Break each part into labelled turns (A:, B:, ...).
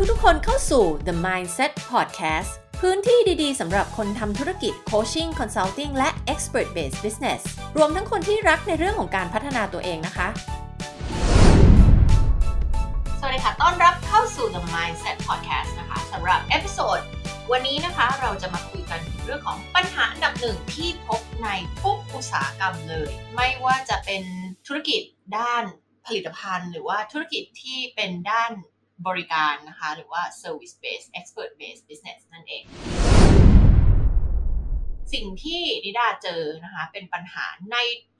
A: ทุกๆ คนเข้าสู่ The Mindset Podcast พื้นที่ดีๆ สำหรับคนทำธุรกิจ Coaching Consulting และ Expert Based Business รวมทั้งคนที่รักในเรื่องของการพัฒนาตัวเองนะคะ สวัสดีค่ะ ต้อนรับเข้าสู่ The Mindset Podcast นะคะสำหรับ episode วันนี้นะคะเราจะมาคุยกันเรื่องของปัญหาอันดับหนึ่งที่พบในทุกอุตสาหกรรมเลย ไม่ว่าจะเป็นธุรกิจด้านผลิตภัณฑ์ หรือว่าธุรกิจที่เป็นด้าน บริการนะคะ หรือว่า service based expert based business นั่นเอง สิ่งที่นิดาเจอนะคะ เป็นปัญหาใน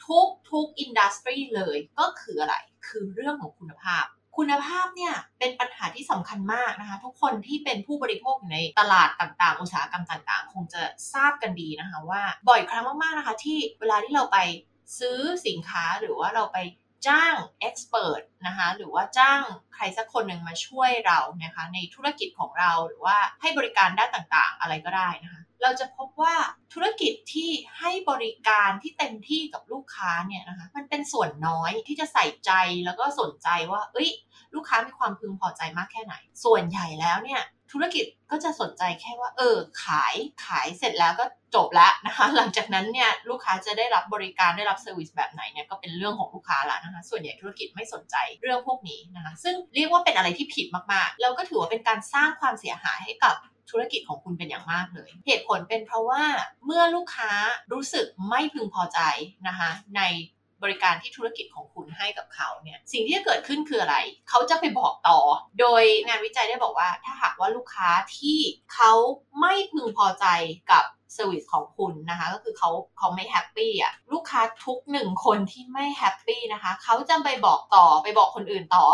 A: ทุกทุกอินดัสทรีเลยก็คืออะไร คือเรื่องของคุณภาพคุณภาพเนี่ยเป็นปัญหาที่สำคัญมากนะคะ ทุกคนที่เป็นผู้บริโภคในตลาดต่างๆ อุตสาหกรรมต่างๆ คงจะทราบกันดีนะคะว่าบ่อยครั้งมากๆนะคะ ที่เวลาที่เราไปซื้อสินค้าหรือว่าเราไป จ้างเอ็กซ์เพรสนะคะหรือว่าจ้างใครสักคนหนึ่งมาช่วยเรานะคะในธุรกิจของเราหรือว่าให้บริการด้านต่างๆ อะไรก็ได้นะคะ เราจะพบว่าธุรกิจที่ให้บริการที่เต็มที่กับลูกค้าเนี่ยนะคะมันเป็นส่วนน้อยที่จะใส่ใจแล้วก็สนใจว่า เอ้ย ลูกค้ามีความพึงพอใจมากแค่ไหน ส่วนใหญ่แล้วเนี่ยธุรกิจก็จะสนใจแค่ว่า เออ ขายขายเสร็จแล้วก็จบแล้วนะคะ หลังจากนั้นเนี่ยลูกค้าจะได้รับบริการได้รับ service แบบไหนเนี่ยก็เป็นเรื่องของลูกค้าละนะคะ ส่วนใหญ่ธุรกิจไม่สนใจเรื่องพวกนี้นะคะ ซึ่งเรียกว่าเป็นอะไรที่ผิดมากๆแล้วก็ถือว่าเป็นการสร้างความเสียหายให้กับ ธุรกิจของคุณเป็นอย่างมากเลย เหตุผลเป็นเพราะว่าเมื่อลูกค้ารู้สึกไม่พึงพอใจนะคะในบริการที่ธุรกิจของคุณให้กับเขาเนี่ยสิ่งที่จะเกิดขึ้นคืออะไร เขาจะไปบอกต่อ โดยงานวิจัยได้บอกว่า ถ้าหากว่าลูกค้าที่เขาไม่พึงพอใจกับ service ของคุณนะคะ ก็คือเขาเขาไม่ happy อะลูกค้าทุกหนึ่งคนที่ไม่ happy นะคะ เขาจะไปบอกต่อไปบอกคนอื่นต่อ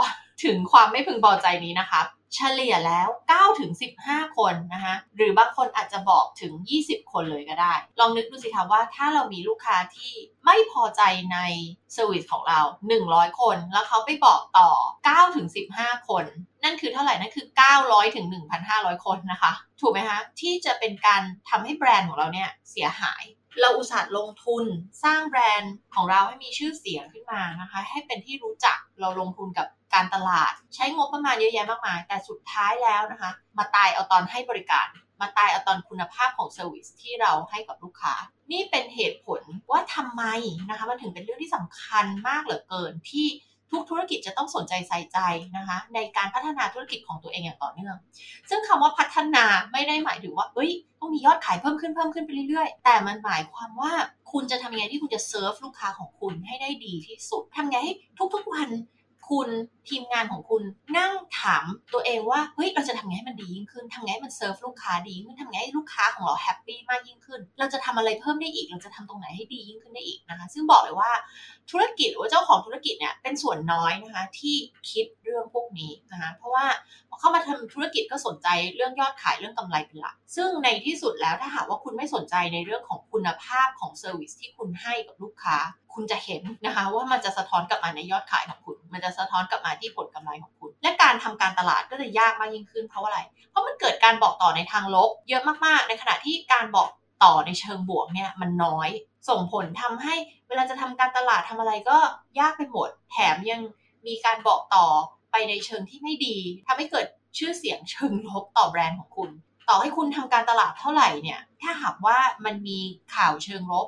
A: ถึงความไม่พึงพอใจนี้นะคะเฉลี่ยแล้ว 9 ถึง 15 คนนะคะหรือบางคนอาจจะบอกถึง 20 คนเลยก็ได้ ลองนึกดูสิคะว่าถ้าเรามีลูกค้าที่ไม่พอใจใน service ของเรา 100 คน แล้วเขาไปบอกต่อ 9 ถึง 15 คน นั่นคือเท่าไหร่ นั่นคือ 900 ถึง 1,500 คนนะคะ ถูกไหมคะ ที่จะเป็นการทำให้แบรนด์ของเราเนี่ยเสียหาย เราอุตส่าห์ลงทุนสร้างแบรนด์ของเราให้มีชื่อเสียงขึ้นมานะคะ ให้เป็นที่รู้จักเราลงทุนกับการตลาด ใช้งบประมาณเยอะแยะมากมาย แต่สุดท้ายแล้วนะคะ มาตายเอาตอนให้บริการ มาตายเอาตอนคุณภาพของ service ที่เราให้กับลูกค้า นี่เป็นเหตุผลว่าทำไมนะคะมันถึงเป็นเรื่องที่สำคัญมากเหลือเกินที่ ทุกธุรกิจจะต้องสนใจใส่ใจนะคะ ในการพัฒนาธุรกิจของตัวเองอย่างต่อเนื่อง ซึ่งคำว่าพัฒนาไม่ได้หมายถึงว่าเอ้ยต้องมียอดขายเพิ่มขึ้นเพิ่มขึ้นไปเรื่อยๆ แต่มันหมายความว่าคุณจะทำยังไงที่คุณจะเซิร์ฟลูกค้าของคุณให้ได้ดีที่สุดทำไงให้ทุกๆวัน คุณทีมงานของคุณนั่งถามตัวเองว่าเฮ้ยเราจะทำไงให้มันดียิ่งขึ้นทำไงให้มันเซิร์ฟลูกค้าดีขึ้นทำไงให้ลูกค้าของเรา happy มากยิ่งขึ้น เราจะทำอะไรเพิ่มได้อีก เราจะทำตรงไหนให้ดียิ่งขึ้นได้อีกนะคะ ซึ่งบอกเลยว่าธุรกิจหรือว่าเจ้าของธุรกิจเนี่ยเป็นส่วนน้อยนะคะที่คิดเรื่องพวกนี้นะคะเพราะว่าพอเข้ามาทำธุรกิจก็สนใจเรื่องยอดขายเรื่องกำไรเป็นหลัก ซึ่งในที่สุดแล้วถ้าหากว่าคุณไม่สนใจในเรื่องของคุณภาพของ service ที่คุณให้กับลูกค้า คุณจะเห็นนะคะว่ามันจะสะท้อนกลับมาในยอดขายของ มันจะสะท้อนกลับมาที่ผลกำไรของคุณ และการทำการตลาดก็จะยากมากยิ่งขึ้นเพราะอะไร เพราะมันเกิดการบอกต่อในทางลบ เยอะมากๆ ในขณะที่การบอกต่อในเชิงบวกเนี่ยมันน้อย ส่งผลทำให้เวลาจะทำการตลาดทำอะไรก็ยากไปหมด แถมยังมีการบอกต่อไปในเชิงที่ไม่ดีทำให้เกิดชื่อเสียงเชิงลบต่อแบรนด์ของคุณ ต่อให้คุณทำการตลาดเท่าไหร่เนี่ย ถ้าหากว่ามันมีข่าวเชิงลบ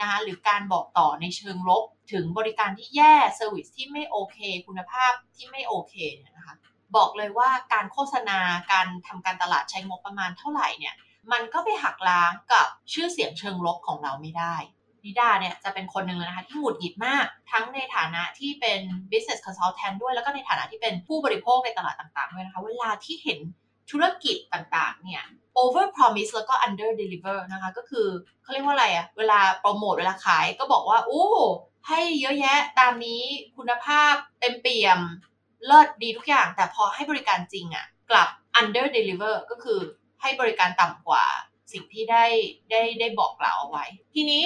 A: นะคะหรือการบอกต่อในเชิงลบ ถึงบริการที่แย่ service ที่ไม่โอเค คุณภาพที่ไม่โอเคเนี่ยนะคะบอกเลยว่าการโฆษณาการทำการตลาดใช้งบประมาณเท่าไหร่เนี่ยมันก็ไปหักล้างกับชื่อเสียงเชิงลบของเราไม่ได้นิดาเนี่ยจะเป็นคนหนึ่งเลยนะคะที่หงุดหงิดมาก ทั้งในฐานะที่เป็น business consultant ด้วย แล้วก็ในฐานะที่เป็นผู้บริโภคในตลาดต่างๆด้วยนะคะ เวลาที่เห็นธุรกิจต่างๆเนี่ย over promise แล้วก็ under deliver นะคะ ก็คือเขาเรียกว่าอะไรอะเวลาโปรโมทเวลาขายก็บอกว่า โอ้ ให้เยอะแยะตามนี้คุณภาพเต็มเปี่ยมเลิศดีทุกอย่าง แต่พอให้บริการจริงอะกลับ under deliver ก็คือให้บริการต่ำกว่าสิ่งที่ได้ได้ได้บอกกล่าวเอาไว้ ทีนี้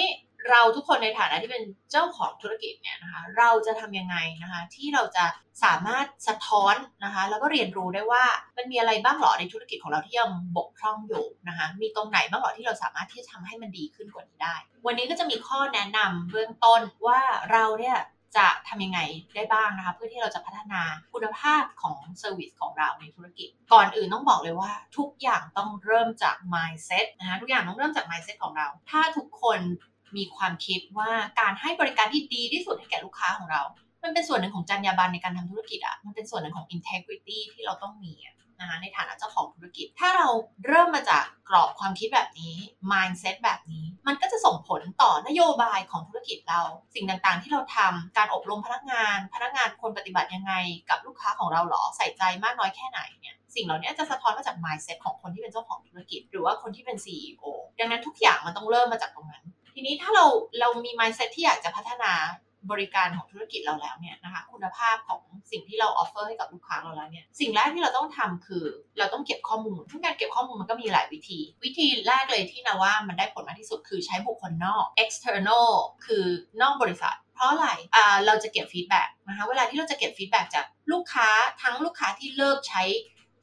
A: เราทุกคนในฐานะที่เป็นเจ้าของธุรกิจเนี่ยนะคะเราจะทำยังไงนะคะที่เราจะสามารถสะท้อนนะคะแล้วก็เรียนรู้ได้ว่ามันมีอะไรบ้างหรอในธุรกิจของเราที่ยังบกพร่องอยู่นะคะมีตรงไหนบ้างหรอที่เราสามารถที่จะทำให้มันดีขึ้นกว่านี้ได้ วันนี้ก็จะมีข้อแนะนำเบื้องต้นว่าเราเนี่ยจะทำยังไงได้บ้างนะคะเพื่อที่เราจะพัฒนาคุณภาพของเซอร์วิสของเราในธุรกิจ ก่อนอื่นต้องบอกเลยว่า ทุกอย่างต้องเริ่มจาก mindset นะคะทุกอย่างต้องเริ่มจาก mindset ของเรา ถ้าทุกคน มีความคิดว่าการให้บริการที่ดีที่สุดให้แก่ลูกค้าของเรา มันเป็นส่วนหนึ่งของจรรยาบรรณในการทำธุรกิจอะมันเป็นส่วนหนึ่งของ integrity ที่เราต้องมีนะคะในฐานะเจ้าของธุรกิจ ถ้าเราเริ่มมาจากกรอบความคิดแบบนี้ mindset แบบนี้ มันก็จะส่งผลต่อนโยบายของธุรกิจเรา สิ่งต่างๆ ที่เราทำการอบรมพนักงาน พนักงานควรปฏิบัติยังไง กับลูกค้าของเราหรอ ใส่ใจมากน้อยแค่ไหนเนี่ยสิ่งเหล่านี้จะสะท้อนมาจาก mindset ของคนที่เป็นเจ้าของธุรกิจ หรือว่าคนที่เป็น CEO ดังนั้นทุกอย่างมันต้องเริ่มมาจากตรงนั้น ทีนี้ถ้าเราเรามี mindset ที่อยากจะพัฒนาบริการของธุรกิจเราแล้วเนี่ยนะคะคุณภาพของสิ่งที่เราออฟเฟอร์ให้กับลูกค้าเราแล้วเนี่ยสิ่งแรกที่เราต้องทำคือเราต้องเก็บข้อมูลซึ่งการเก็บข้อมูลมันก็มีหลายวิธี วิธีแรกเลยที่นะว่ามันได้ผลมากที่สุดคือใช้บุคคลนอก external คือนอกบริษัท เพราะอะไรอ่าเราจะเก็บฟีดแบ็กนะคะเวลาที่เราจะเก็บฟีดแบ็กจากลูกค้าทั้งลูกค้าที่เลิกใช้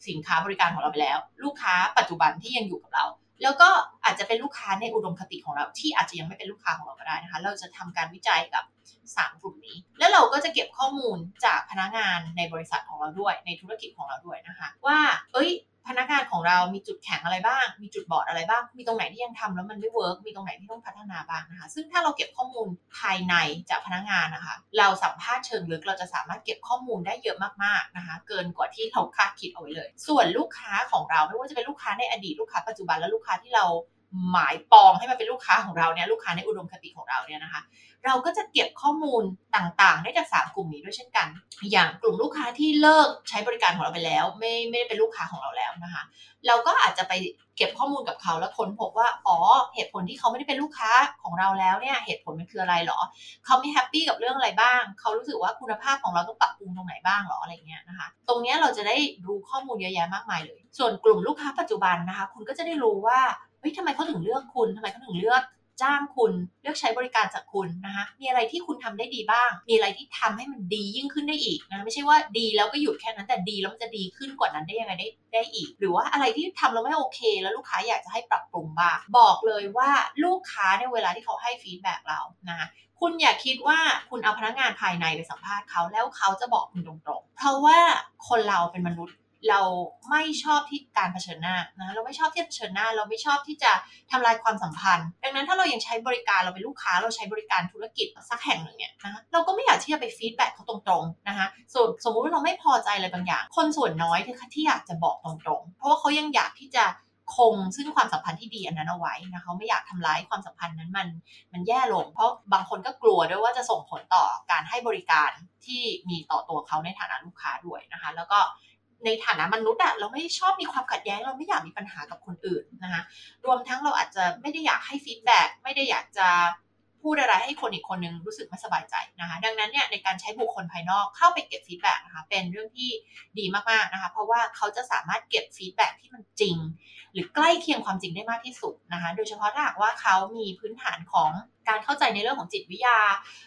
A: สินค้าบริการของเราไปแล้ว ลูกค้าปัจจุบันที่ยังอยู่กับเรา แล้วก็อาจจะเป็นลูกค้าในอุดมคติของเราที่อาจจะยังไม่เป็นลูกค้าของเราก็ได้นะคะ เราจะทำการวิจัยกับ 3 กลุ่มนี้ แล้วเราก็จะเก็บข้อมูลจากพนักงานในบริษัทของเราด้วย ในธุรกิจของเราด้วยนะคะ ว่า เอ้ย พนักงานของเรามีจุดแข็งอะไรบ้าง มีจุดบอดอะไรบ้าง มีตรงไหนที่ยังทำแล้วมันไม่เวิร์กมีตรงไหนที่ต้องพัฒนาบ้างนะคะ ซึ่งถ้าเราเก็บข้อมูลภายในจากพนักงานนะคะ เราสัมภาษณ์เชิงลึกเราจะสามารถเก็บข้อมูลได้เยอะมากๆนะคะ เกินกว่าที่เราคาดคิดเอาไว้เลย ส่วนลูกค้าของเราไม่ว่าจะเป็นลูกค้าในอดีตลูกค้าปัจจุบันและลูกค้าที่เรา หมายปองให้มันเป็นลูกค้าของเราเนี่ยลูกค้าในอุดมคติของเราเนี่ยนะคะ เราก็จะเก็บข้อมูลต่างๆ ได้จากสามกลุ่มนี้ด้วยเช่นกัน อย่างกลุ่มลูกค้าที่เลิกใช้บริการของเราไปแล้ว ไม่ไม่ได้เป็นลูกค้าของเราแล้วนะคะ เราก็อาจจะไปเก็บข้อมูลกับเขาแล้วค้นพบว่าอ๋อเหตุผลที่เขาไม่ได้เป็นลูกค้าของเราแล้วเนี่ยเหตุผลมันคืออะไรหรอ เขาไม่แฮปปี้กับเรื่องอะไรบ้าง เขารู้สึกว่าคุณภาพของเราต้องปรับปรุงตรงไหนบ้างหรออะไรเงี้ยนะคะ ตรงนี้เราจะได้รู้ข้อมูลเยอะแยะมากมายเลย ส่วนกลุ่มลูกค้าปัจจุบันนะคะ คุณก็จะได้รู้ว่า เฮ้ยทำไมเขาถึงเลือกคุณทำไมเขาถึงเลือกจ้างคุณเลือกใช้บริการจากคุณนะคะมีอะไรที่คุณทำได้ดีบ้าง มีอะไรที่ทำให้มันดียิ่งขึ้นได้อีกนะไม่ใช่ว่าดีแล้วก็หยุดแค่นั้นแต่ดีแล้วมันจะดีขึ้นกว่านั้นได้ยังไงได้ได้อีก หรือว่าอะไรที่ทำแล้วไม่โอเค แล้วลูกค้าอยากจะให้ปรับปรุงบ้างบอกเลยว่าลูกค้าในเวลาที่เขาให้ฟีดแบ็กเรานะคะคุณอย่าคิดว่าคุณเอาพนักงานภายในไปสัมภาษณ์เขาแล้วเขาจะบอกคุณตรงๆ เพราะว่าคนเราเป็นมนุษย์ เราไม่ชอบที่การเผชิญหน้านะเราไม่ชอบที่เผชิญหน้า เราไม่ชอบที่จะทำลายความสัมพันธ์ ดังนั้นถ้าเรายังใช้บริการเราเป็นลูกค้าเราใช้บริการธุรกิจสักแห่งหนึ่งเนี่ยนะเราก็ไม่อยากที่จะไปฟีดแบ็กเขาตรงๆนะคะส่วนสมมุติว่าเราไม่พอใจอะไรบางอย่าง คนส่วนน้อยที่ที่อยากจะบอกตรงๆ เพราะว่าเขายังอยากที่จะคงซึ่งความสัมพันธ์ที่ดีอันนั้นเอาไว้นะคะเขาไม่อยากทำร้ายความสัมพันธ์นั้นมันมันแย่ลง เพราะบางคนก็กลัวด้วยว่าจะส่งผลต่อการให้บริการที่มีต่อตัวเขาในฐานะลูกค้าด้วยนะคะ แล้วก็ ในฐานะมนุษย์อะเราไม่ชอบมีความขัดแย้งเราไม่อยากมีปัญหากับคนอื่นนะคะรวมทั้งเราอาจจะไม่ได้อยากให้ feedback ไม่ได้อยากจะพูดอะไรให้คนอีกคนนึงรู้สึกไม่สบายใจนะคะ ดังนั้นเนี่ยในการใช้บุคคลภายนอกเข้าไปเก็บ feedback นะคะเป็นเรื่องที่ดีมากๆนะคะ เพราะว่าเขาจะสามารถเก็บ feedback ที่มันจริง หรือใกล้เคียงความจริงได้มากที่สุดนะคะ โดยเฉพาะถ้าหากว่าเขามีพื้นฐานของการเข้าใจในเรื่องของจิตวิทยา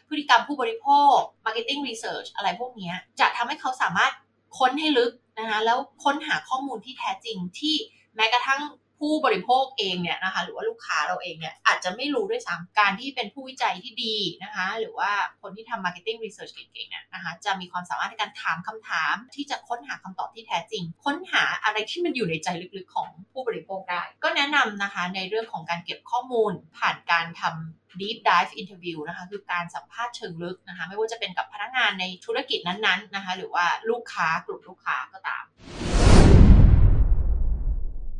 A: พฤติกรรมผู้บริโภค marketing research อะไรพวกนี้จะทำให้เขาสามารถ ค้นให้ลึกนะคะแล้วค้นหาข้อมูลที่แท้จริงที่แม้กระทั่ง ผู้บริโภคเองเนี่ยนะคะหรือว่าลูกค้าเราเองเนี่ยอาจจะไม่รู้ด้วยซ้ำการที่เป็นผู้วิจัยที่ดีนะคะหรือว่าคนที่ทำ marketing research เก่งๆเนี่ยนะคะจะมีความสามารถในการถามคำถามที่จะค้นหาคำตอบที่แท้จริง ค้นหาอะไรที่มันอยู่ในใจลึกๆของผู้บริโภคได้ ก็แนะนำนะคะในเรื่องของการเก็บข้อมูลผ่านการทำ deep dive interview นะคะคือการสัมภาษณ์เชิงลึกนะคะไม่ว่าจะเป็นกับพนักงานในธุรกิจนั้นๆนะคะหรือว่าลูกค้ากลุ่มลูกค้าก็ตาม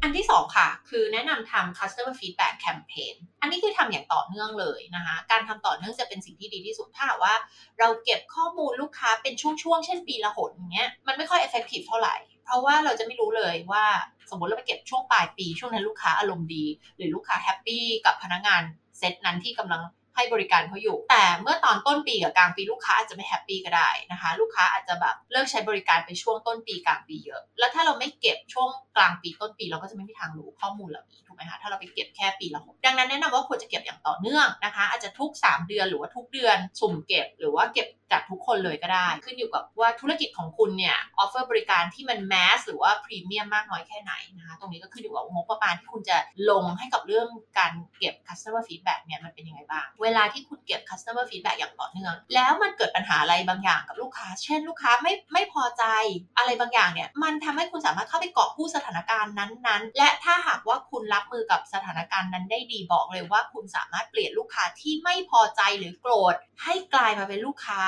A: อันที่2ค่ะ คือแนะนำทำ customer feedback campaign อันนี้คือทำอย่างต่อเนื่องเลยนะคะ การทำต่อเนื่องจะเป็นสิ่งที่ดีที่สุด ถ้าว่า เราเก็บข้อมูลลูกค้าเป็นช่วงๆ เช่นปีละหนอย่างเงี้ย มันไม่ค่อย effective เท่าไหร่ เพราะว่าเราจะไม่รู้เลยว่าสมมติเราไปเก็บช่วงปลายปี ช่วงนั้นลูกค้าอารมณ์ดี หรือลูกค้า happy กับพนักงานเซตนั้นที่กำลัง ให้บริการเขาอยู่ แต่เมื่อตอนต้นปีกับกลางปีลูกค้าอาจจะไม่ happy ก็ได้นะคะ ลูกค้าอาจจะแบบเลิกใช้บริการไปช่วงต้นปีกลางปีเยอะ แล้วถ้าเราไม่เก็บช่วงกลางปีต้นปีเราก็จะไม่มีทางรู้ข้อมูลเหล่านี้ถูกไหมคะถ้าเราไปเก็บแค่ปีละหน ดังนั้นแนะนำว่าควรจะเก็บอย่างต่อเนื่องนะคะ อาจจะทุก 3 เดือนหรือว่าทุกเดือนสุ่มเก็บหรือว่าเก็บจากทุกคนเลยก็ได้ ขึ้นอยู่กับว่าธุรกิจของคุณเนี่ย offer บริการที่มัน mass หรือว่าพรีเมียมมากน้อยแค่ไหนนะคะตรงนี้ก็ขึ้นอยู่กับงบประมาณที่คุณจะลงให้กับเรื่องการเก็บ customer feedback เนี่ยมันเป็นยังไงบ้างเวลาที่คุณเก็บ customer feedback อย่างต่อเนื่อง แล้วมันเกิดปัญหาอะไรบางอย่างกับลูกค้า เช่นลูกค้าไม่ไม่พอใจอะไรบางอย่างเนี่ย มันทำให้คุณสามารถเข้าไปเกาะผู้สถานการณ์นั้นๆ และถ้าหากว่าคุณรับมือกับสถานการณ์นั้นได้ดีบอกเลยว่าคุณสามารถเปลี่ยนลูกค้าที่ไม่พอใจหรือโกรธ ให้กลายมาเป็นลูกค้า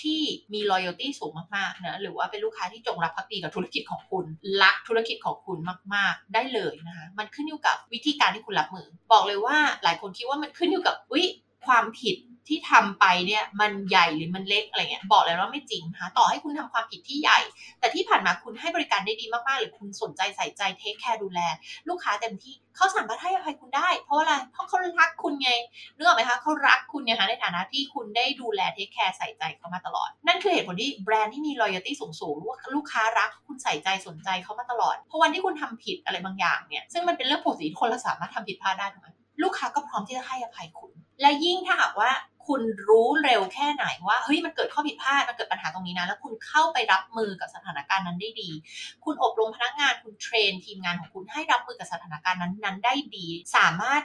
A: ที่มี loyalty สูงมากๆนะหรือว่าเป็นลูกค้าที่จงรักภักดีกับธุรกิจของคุณรักธุรกิจของคุณมาก ๆ ได้เลยนะคะมันขึ้นอยู่กับวิธีการที่คุณรับมือ บอกเลยว่าหลายคนคิดว่ามันขึ้นอยู่กับวิ ความผิดที่ทำไปเนี่ยมันใหญ่หรือมันเล็กอะไรเงี้ยบอกเลยว่าไม่จริงนะคะต่อให้คุณทำความผิดที่ใหญ่ แต่ที่ผ่านมาคุณให้บริการได้ดีมากๆ หรือคุณสนใจใส่ใจ take care ดูแล ลูกค้าเต็มที่เขาสามารถให้อภัยคุณได้ เพราะอะไรเพราะเขารักคุณไงนึกออกไหมคะเขารักคุณไงคะในฐานะที่คุณได้ดูแล take care ใส่ใจเขามาตลอด นั่นคือเหตุผลที่แบรนด์ที่มี loyalty สูงสูงลูกค้ารักคุณใส่ใจสนใจเขามาตลอดเพราะวันที่คุณทำผิดอะไรบางอย่างเนี่ยซึ่งมันเป็นเรื่องปกติคนเราสามารถทำผิดพลาดได้ถูกไหมลูกค้าก็พร้อมที่จะให้อภัยคุณ และยิ่งถ้าหากว่าคุณรู้เร็วแค่ไหนว่าเฮ้ยมันเกิดข้อผิดพลาดมันเกิดปัญหาตรงนี้นะแล้วคุณเข้าไปรับมือกับสถานการณ์นั้นได้ดี คุณอบรมพนักงานคุณเทรนทีมงานของคุณให้รับมือกับสถานการณ์นั้นๆได้ดี สามารถ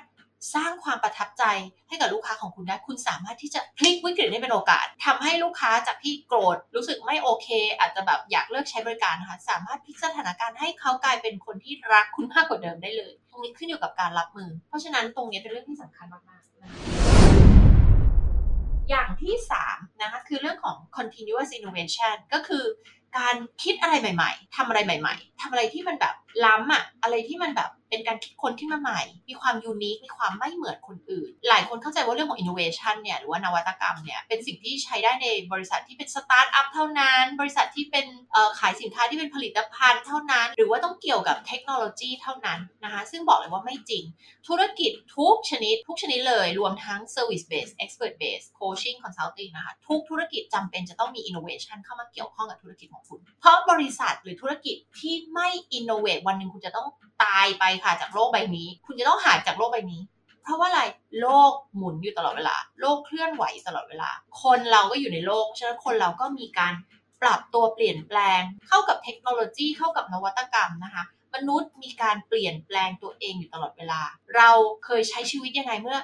A: สร้างความประทับใจให้กับลูกค้าของคุณได้ คุณสามารถที่จะพลิกวิกฤตให้เป็นโอกาสทำให้ลูกค้าจากที่โกรธรู้สึกไม่โอเค อาจจะแบบอยากเลิกใช้บริการนะคะ สามารถพลิกสถานการณ์ให้เขากลายเป็นคนที่รักคุณมากกว่าเดิมได้เลย ตรงนี้ขึ้นอยู่กับการรับมือ เพราะฉะนั้นตรงนี้เป็นเรื่องที่สำคัญมากๆนะคะอย่างที่3นะคะคือเรื่องของ continuous innovation ก็คือการคิดอะไรใหม่ ๆทำอะไรใหม่ ๆทำอะไรที่มันแบบ ล้ำอะอะไรที่มันแบบเป็นการคิดค้นขึ้นมาใหม่ มีความ unique มีความไม่เหมือนคนอื่น หลายคนเข้าใจว่าเรื่องของ innovation เนี่ย หรือว่านวัตกรรมเนี่ย เป็นสิ่งที่ใช้ได้ในบริษัทที่เป็นสตาร์ทอัพเท่านั้น บริษัทที่เป็นขายสินค้าที่เป็นผลิตภัณฑ์เท่านั้น หรือว่าต้องเกี่ยวกับเทคโนโลยีเท่านั้นนะคะ ซึ่งบอกเลยว่าไม่จริง ธุรกิจทุกชนิด ทุกชนิดเลย รวมทั้ง service based expert based coaching consulting นะคะ ทุกธุรกิจจำเป็นจะต้องมี innovation เข้ามาเกี่ยวข้องกับธุรกิจของคุณ เพราะบริษัทหรือธุรกิจที่ไม่ innovate วันหนึ่งคุณจะต้องตายไปค่ะจากโลกใบนี้ คุณจะต้องหายจากโลกใบนี้ เพราะว่าอะไรโลกหมุนอยู่ตลอดเวลา โลกเคลื่อนไหวตลอดเวลา คนเราก็อยู่ในโลกฉะนั้นคนเราก็มีการปรับตัวเปลี่ยนแปลง เข้ากับเทคโนโลยีเข้ากับนวัตกรรมนะคะมนุษย์มีการเปลี่ยนแปลงตัวเองอยู่ตลอดเวลา เราเคยใช้ชีวิตยังไงเมื่อ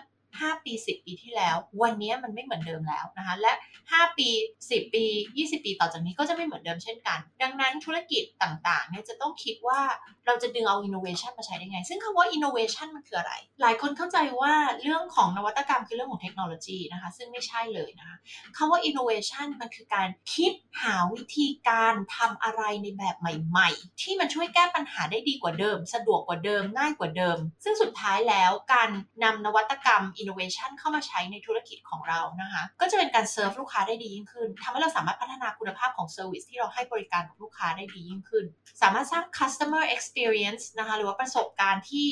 A: 5 ปี 10 ปีที่แล้ว วันนี้มันไม่เหมือนเดิมแล้วนะคะ และ 5 ปี 10 ปี 20 ปีต่อจากนี้ก็จะไม่เหมือนเดิมเช่นกัน ดังนั้นธุรกิจต่างๆเนี่ยจะต้องคิดว่าเราจะดึงเอา innovation มาใช้ได้ไง ซึ่งคำว่า innovation มันคืออะไร หลายคนเข้าใจว่าเรื่องของนวัตกรรมคือเรื่องของเทคโนโลยีนะคะ ซึ่งไม่ใช่เลยนะคะคำว่า innovation มันคือการคิดหาวิธีการทำอะไรในแบบใหม่ ๆ ที่มันช่วยแก้ปัญหาได้ดีกว่าเดิม สะดวกกว่าเดิมง่ายกว่าเดิม ซึ่งสุดท้ายแล้วการนำนวัตกรรม innovation เข้ามาใช้ในธุรกิจของเรานะคะ ก็จะเป็นการเซิร์ฟลูกค้าได้ดียิ่งขึ้นทำให้เราสามารถพัฒนาคุณภาพของเซอร์วิสที่เราให้บริการกับลูกค้าได้ดียิ่งขึ้น สามารถสร้าง customer experience นะคะหรือว่าประสบการณ์ที่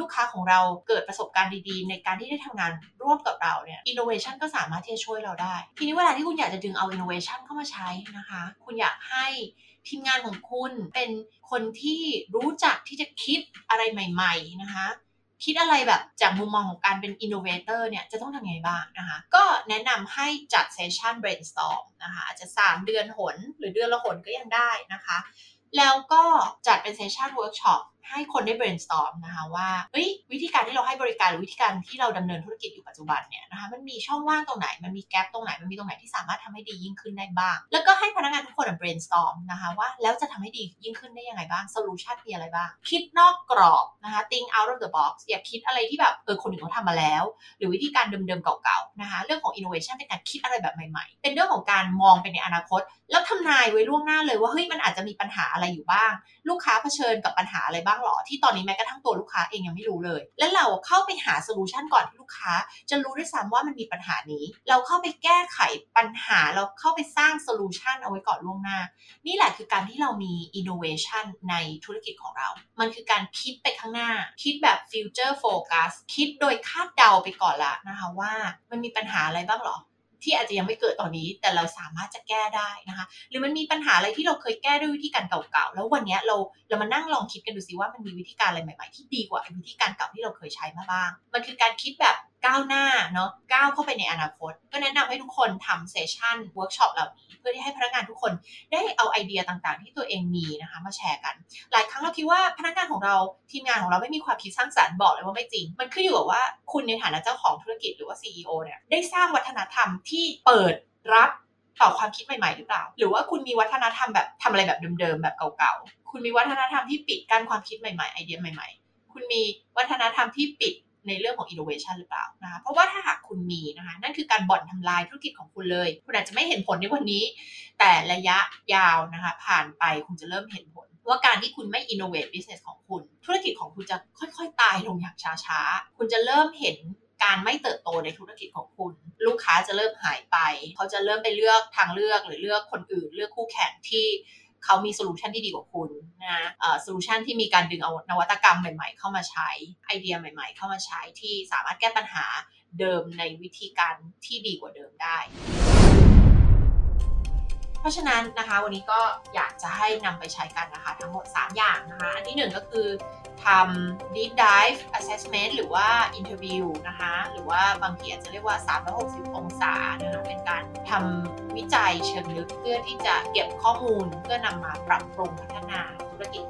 A: ลูกค้าของเราเกิดประสบการณ์ดีๆ ในการที่ได้ทำงานร่วมกับเราเนี่ย innovation ก็สามารถที่จะช่วยเราได้ ทีนี้เวลาที่คุณอยากจะดึงเอา innovation เข้ามาใช้นะคะ คุณอยากให้ทีมงานของคุณเป็นคนที่รู้จักที่จะคิดอะไรใหม่ ๆ นะคะ คิดอะไรแบบจากมุมมองของการเป็น innovator เนี่ยจะต้องทำยังไงบ้างนะคะ ก็แนะนำให้จัด session brainstorm นะคะอาจจะ 3 เดือนหน หรือเดือนละหนก็ยังได้นะคะ แล้วก็จัดเป็น session เวิร์กช็อป ให้คนได้ brainstorm นะคะว่าวิธีการที่เราให้บริการหรือวิธีการที่เราดำเนินธุรกิจอยู่ปัจจุบันเนี่ยนะคะมันมีช่องว่างตรงไหน มันมี gap ตรงไหน มันมีตรงไหนที่สามารถทำให้ดียิ่งขึ้นได้บ้าง แล้วก็ให้พนักงานทุกคน brainstorm นะคะว่าแล้วจะทำให้ดียิ่งขึ้นได้ยังไงบ้าง solution มีอะไรบ้าง คิดนอกกรอบนะคะ think out of the box อย่าคิดอะไรที่แบบเออคนอื่นเขาทำมาแล้ว หรือวิธีการเดิมๆเก่าๆนะคะเรื่องของ innovation เป็นการคิดอะไรแบบใหม่ๆ เป็นเรื่องของการมองไปในอนาคต แล้วทำนายไว้ล่วงหน้าเลยว่าเฮ้ยมันอาจจะมีปัญหาอะไรอยู่บ้าง ลูกค้าเผชิญกับปัญหาอะไรบ้างหรอ ที่ตอนนี้แม้กระทั่งตัวลูกค้าเองยังไม่รู้เลย และเราเข้าไปหา solution ก่อนที่ลูกค้า จะรู้ด้วยซ้ำว่ามันมีปัญหานี้ เราเข้าไปแก้ไขปัญหาเราเข้าไปสร้าง solution เอาไว้ก่อนล่วงหน้า นี่แหละคือการที่เรามีอินโนเวชันในธุรกิจของเรา มันคือการคิดไปข้างหน้า คิดแบบ future focus คิดโดยคาดเดาไปก่อนละนะคะว่ามันมีปัญหาอะไรบ้างหรอ ที่อาจจะยังไม่เกิดตอนนี้ แต่เราสามารถจะแก้ได้นะคะ หรือมันมีปัญหาอะไรที่เราเคยแก้ด้วยวิธีการเก่าๆ แล้ววันนี้เราเรามานั่งลองคิดกันดูซิว่ามันมีวิธีการอะไรใหม่ ๆ ที่ดีกว่าวิธีการเก่าที่เราเคยใช้มาบ้าง มันคือการคิดแบบ ก้าวหน้าเนาะก้าวเข้าไปในอนาคต ก็แนะนำให้ทุกคนทำ session เวิร์กช็อปเหล่านี้เพื่อที่ให้พนักงานทุกคนได้เอาไอเดียต่างๆ ที่ตัวเองมีนะคะมาแชร์กัน หลายครั้งเราคิดว่าพนักงานของเราทีมงานของเราไม่มีความคิดสร้างสรรค์บอกเลยว่าไม่จริง มันขึ้นอยู่กับว่าคุณในฐานะเจ้าของธุรกิจหรือว่า CEO เนี่ยได้สร้างวัฒนธรรมที่เปิดรับต่อความคิดใหม่ๆหรือเปล่า หรือว่าคุณมีวัฒนธรรมแบบทำอะไรแบบเดิมๆแบบเก่าๆ คุณมีวัฒนธรรมที่ปิดกั้นความคิดใหม่ๆ ไอเดียใหม่ๆ คุณมีวัฒนธรรมที่ปิด ในเรื่องของ innovation หรือเปล่านะคะเพราะว่าถ้าหากคุณมีนะคะนั่นคือการบ่อนทำลายธุรกิจของคุณเลย คุณอาจจะไม่เห็นผลในวันนี้ แต่ระยะยาวนะคะผ่านไปคุณจะเริ่มเห็นผลว่าการที่คุณไม่ innovate business ของคุณ ธุรกิจของคุณจะค่อย ๆ ตายลงอย่างช้าๆ คุณจะเริ่มเห็นการไม่เติบโตในธุรกิจของคุณ ลูกค้าจะเริ่มหายไป เขาจะเริ่มไปเลือกทางเลือกหรือเลือกคนอื่น เลือกคู่แข่งที่ เขามี solution ที่ดีกว่าคุณนะ solution ที่มีการดึงเอานวัตกรรมใหม่ๆ เข้ามาใช้ไอเดียใหม่ๆ เข้ามาใช้ที่สามารถแก้ปัญหาเดิมในวิธีการที่ดีกว่าเดิมได้ เพราะฉะนั้นนะคะวันนี้ก็อยากจะให้นำไปใช้กันนะคะทั้งหมด 3 อย่างนะคะอันที่1ก็คือทำ deep dive assessment หรือว่า interview นะคะ หรือว่าบางทีอาจจะเรียกว่า 360 องศานะคะเป็นการทำ วิจัยเชิงลึกเพื่อที่จะเก็บข้อมูลเพื่อนำมาปรับปรุงพัฒนาธุรกิจ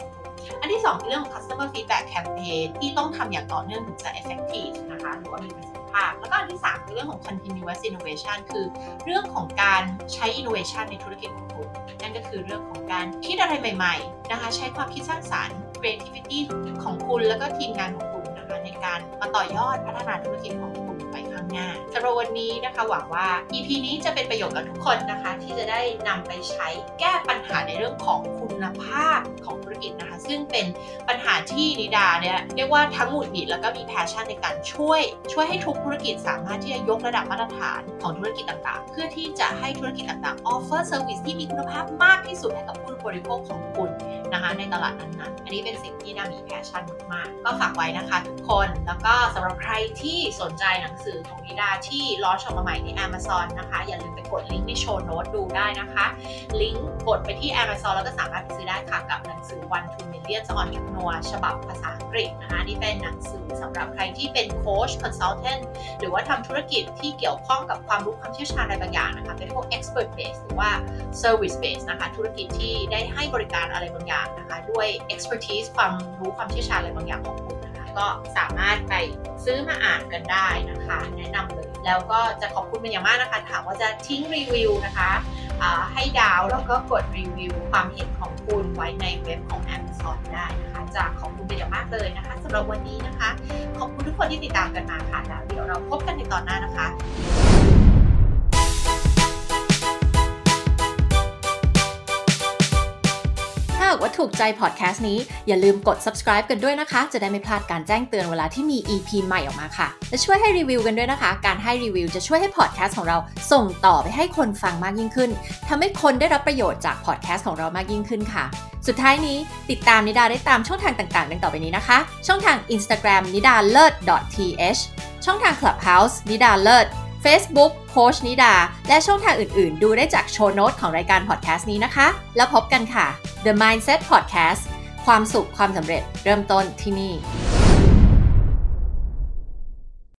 A: อันที่2เรื่องของ customer feedback campaign ที่ต้องทำอย่างต่อเนื่องถึงจะ effective นะคะหรือว่ามีประสิทธิภาพ แล้วก็อันที่3คือเรื่องของ continuous innovation คือเรื่องของการใช้ innovation ในธุรกิจของคุณนั่นก็คือเรื่องของการคิดอะไรใหม่ๆนะคะใช้ความคิดสร้างสรรค์ creativity ของคุณแล้วก็ทีมงานของคุณนะคะในการมาต่อยอดพัฒนาธุรกิจของคุณ ไปข้างหน้าสำหรับวันนี้นะคะหวังว่า EP นี้จะเป็นประโยชน์กับทุกคนนะคะ ที่จะได้นำไปใช้แก้ปัญหาในเรื่องของคุณภาพของธุรกิจนะคะ ซึ่งเป็นปัญหาที่นิดาเนี่ยเรียกว่าทั้งหมุดหงิดแล้วก็มีแพชชั่นในการช่วย ช่วยให้ทุกธุรกิจสามารถที่จะยกระดับมาตรฐานของธุรกิจต่างๆ เพื่อที่จะให้ธุรกิจต่างๆ offer service ที่มีคุณภาพมากที่สุดให้กับผู้บริโภคของคุณนะคะในตลาดนั้นๆ อันนี้เป็นสิ่งที่นามีแพชชั่นมากๆ ก็ฝากไว้นะคะทุกคน แล้วก็สำหรับใครที่สนใจหนังสือของนิดาที่ลอชออกมาใหม่ใน Amazon นะคะ อย่าลืมไปกดลิงก์ในโชว์โน้ตดูได้นะคะ ลิงก์กดไปที่ Amazon แล้วก็สามารถไปซื้อได้ค่ะกับหนังสือ One to Million on Ignore ฉบับภาษาอังกฤษนะคะนี่เป็นหนังสือสำหรับใครที่เป็นโค้ช consultant หรือว่าทำธุรกิจที่เกี่ยวข้องกับความรู้ความเชี่ยวชาญอะไรบางอย่างนะคะเป็นพวก expert base หรือว่า service base นะคะธุรกิจที่ได้ให้บริการอะไรบางอย่างนะคะด้วย expertise ความรู้ความเชี่ยวชาญอะไรบางอย่างของคุณ ก็สามารถไปซื้อมาอ่านกันได้นะคะ แนะนำเลย แล้วก็จะขอบคุณเป็นอย่างมากนะคะถามว่าจะทิ้งรีวิวนะคะให้ดาวแล้วก็กดรีวิวความเห็นของคุณไว้ในเว็บของ Amazon ได้นะคะจะขอบคุณเป็นอย่างมากเลยนะคะสำหรับวันนี้นะคะ ขอบคุณทุกคนที่ติดตามกันมาค่ะแล้วเดี๋ยวเราพบกันในตอนหน้านะคะ
B: ถ้าหากว่าถูกใจพอดแคสต์นี้ อย่าลืมกด subscribe กันด้วยนะคะ จะได้ไม่พลาดการแจ้งเตือนเวลาที่มี EP ใหม่ออกมาค่ะ และช่วยให้รีวิวกันด้วยนะคะ การให้รีวิวจะช่วยให้พอดแคสต์ของเราส่งต่อไปให้คนฟังมากยิ่งขึ้นทำให้คนได้รับประโยชน์จากพอดแคสต์ของเรามากยิ่งขึ้นค่ะ สุดท้ายนี้ติดตามนิดาได้ตามช่องทางต่างๆดังต่อไปนี้นะคะ ช่องทาง Instagram นิดาเลิศ .th ช่องทาง Clubhouse นิดาเลิศ Facebook โคชนิดา และช่องทางอื่นๆ ดูได้จากโชว์โน้ตของรายการพอดแคสต์นี้นะคะ แล้วพบกันค่ะ The Mindset Podcast ความสุขความสำเร็จเริ่มต้นที่นี่